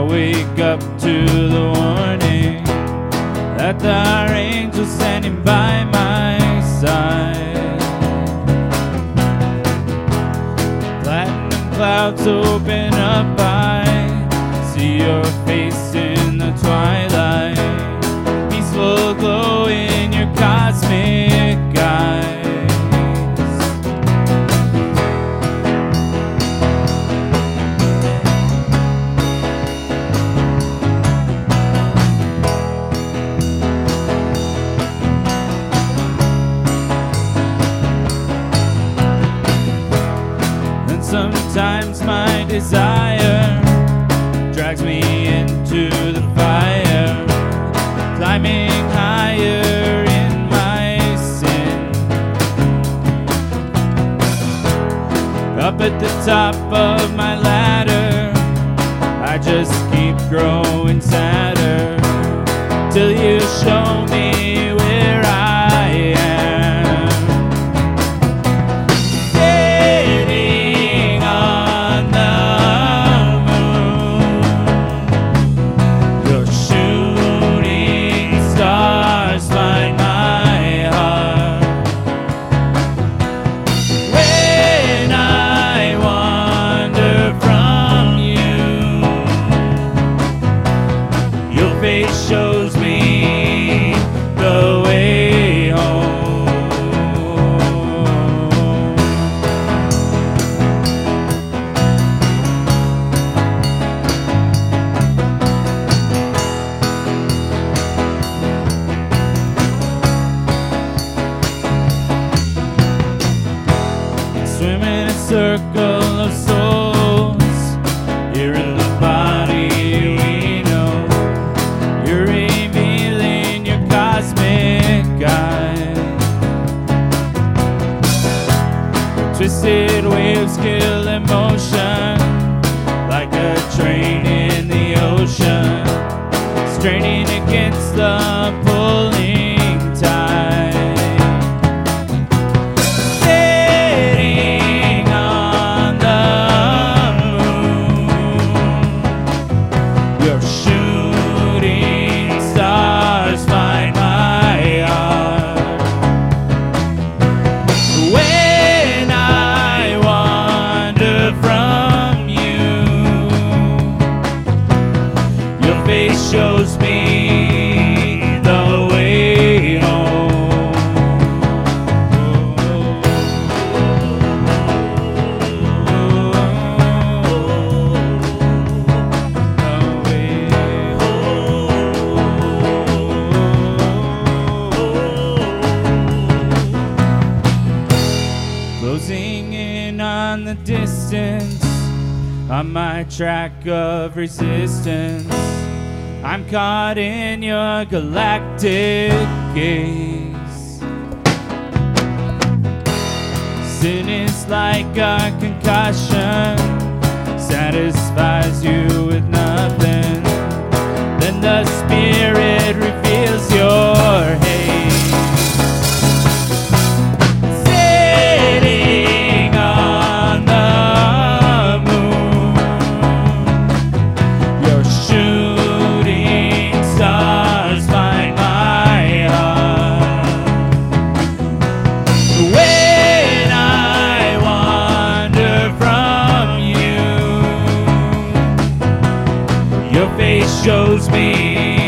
I wake up to the warning that are angels standing by my side. Platinum clouds open up, I see your face in the twilight. Peaceful glow in your cosmic sometimes my desire drags me into the fire, climbing higher in my sin. Up at the top of my ladder, I just keep growing sadder till you show me circle of souls. Here in the body we know. You're revealing your cosmic guide Twisted waves kill emotion like a train in the ocean, straining against the pulling shows me the way home. The way home. Closing in on the distance on my track of resistance. I'm caught in your galactic gaze. Sin is like a concussion, satisfies you with nothing. Your face shows me.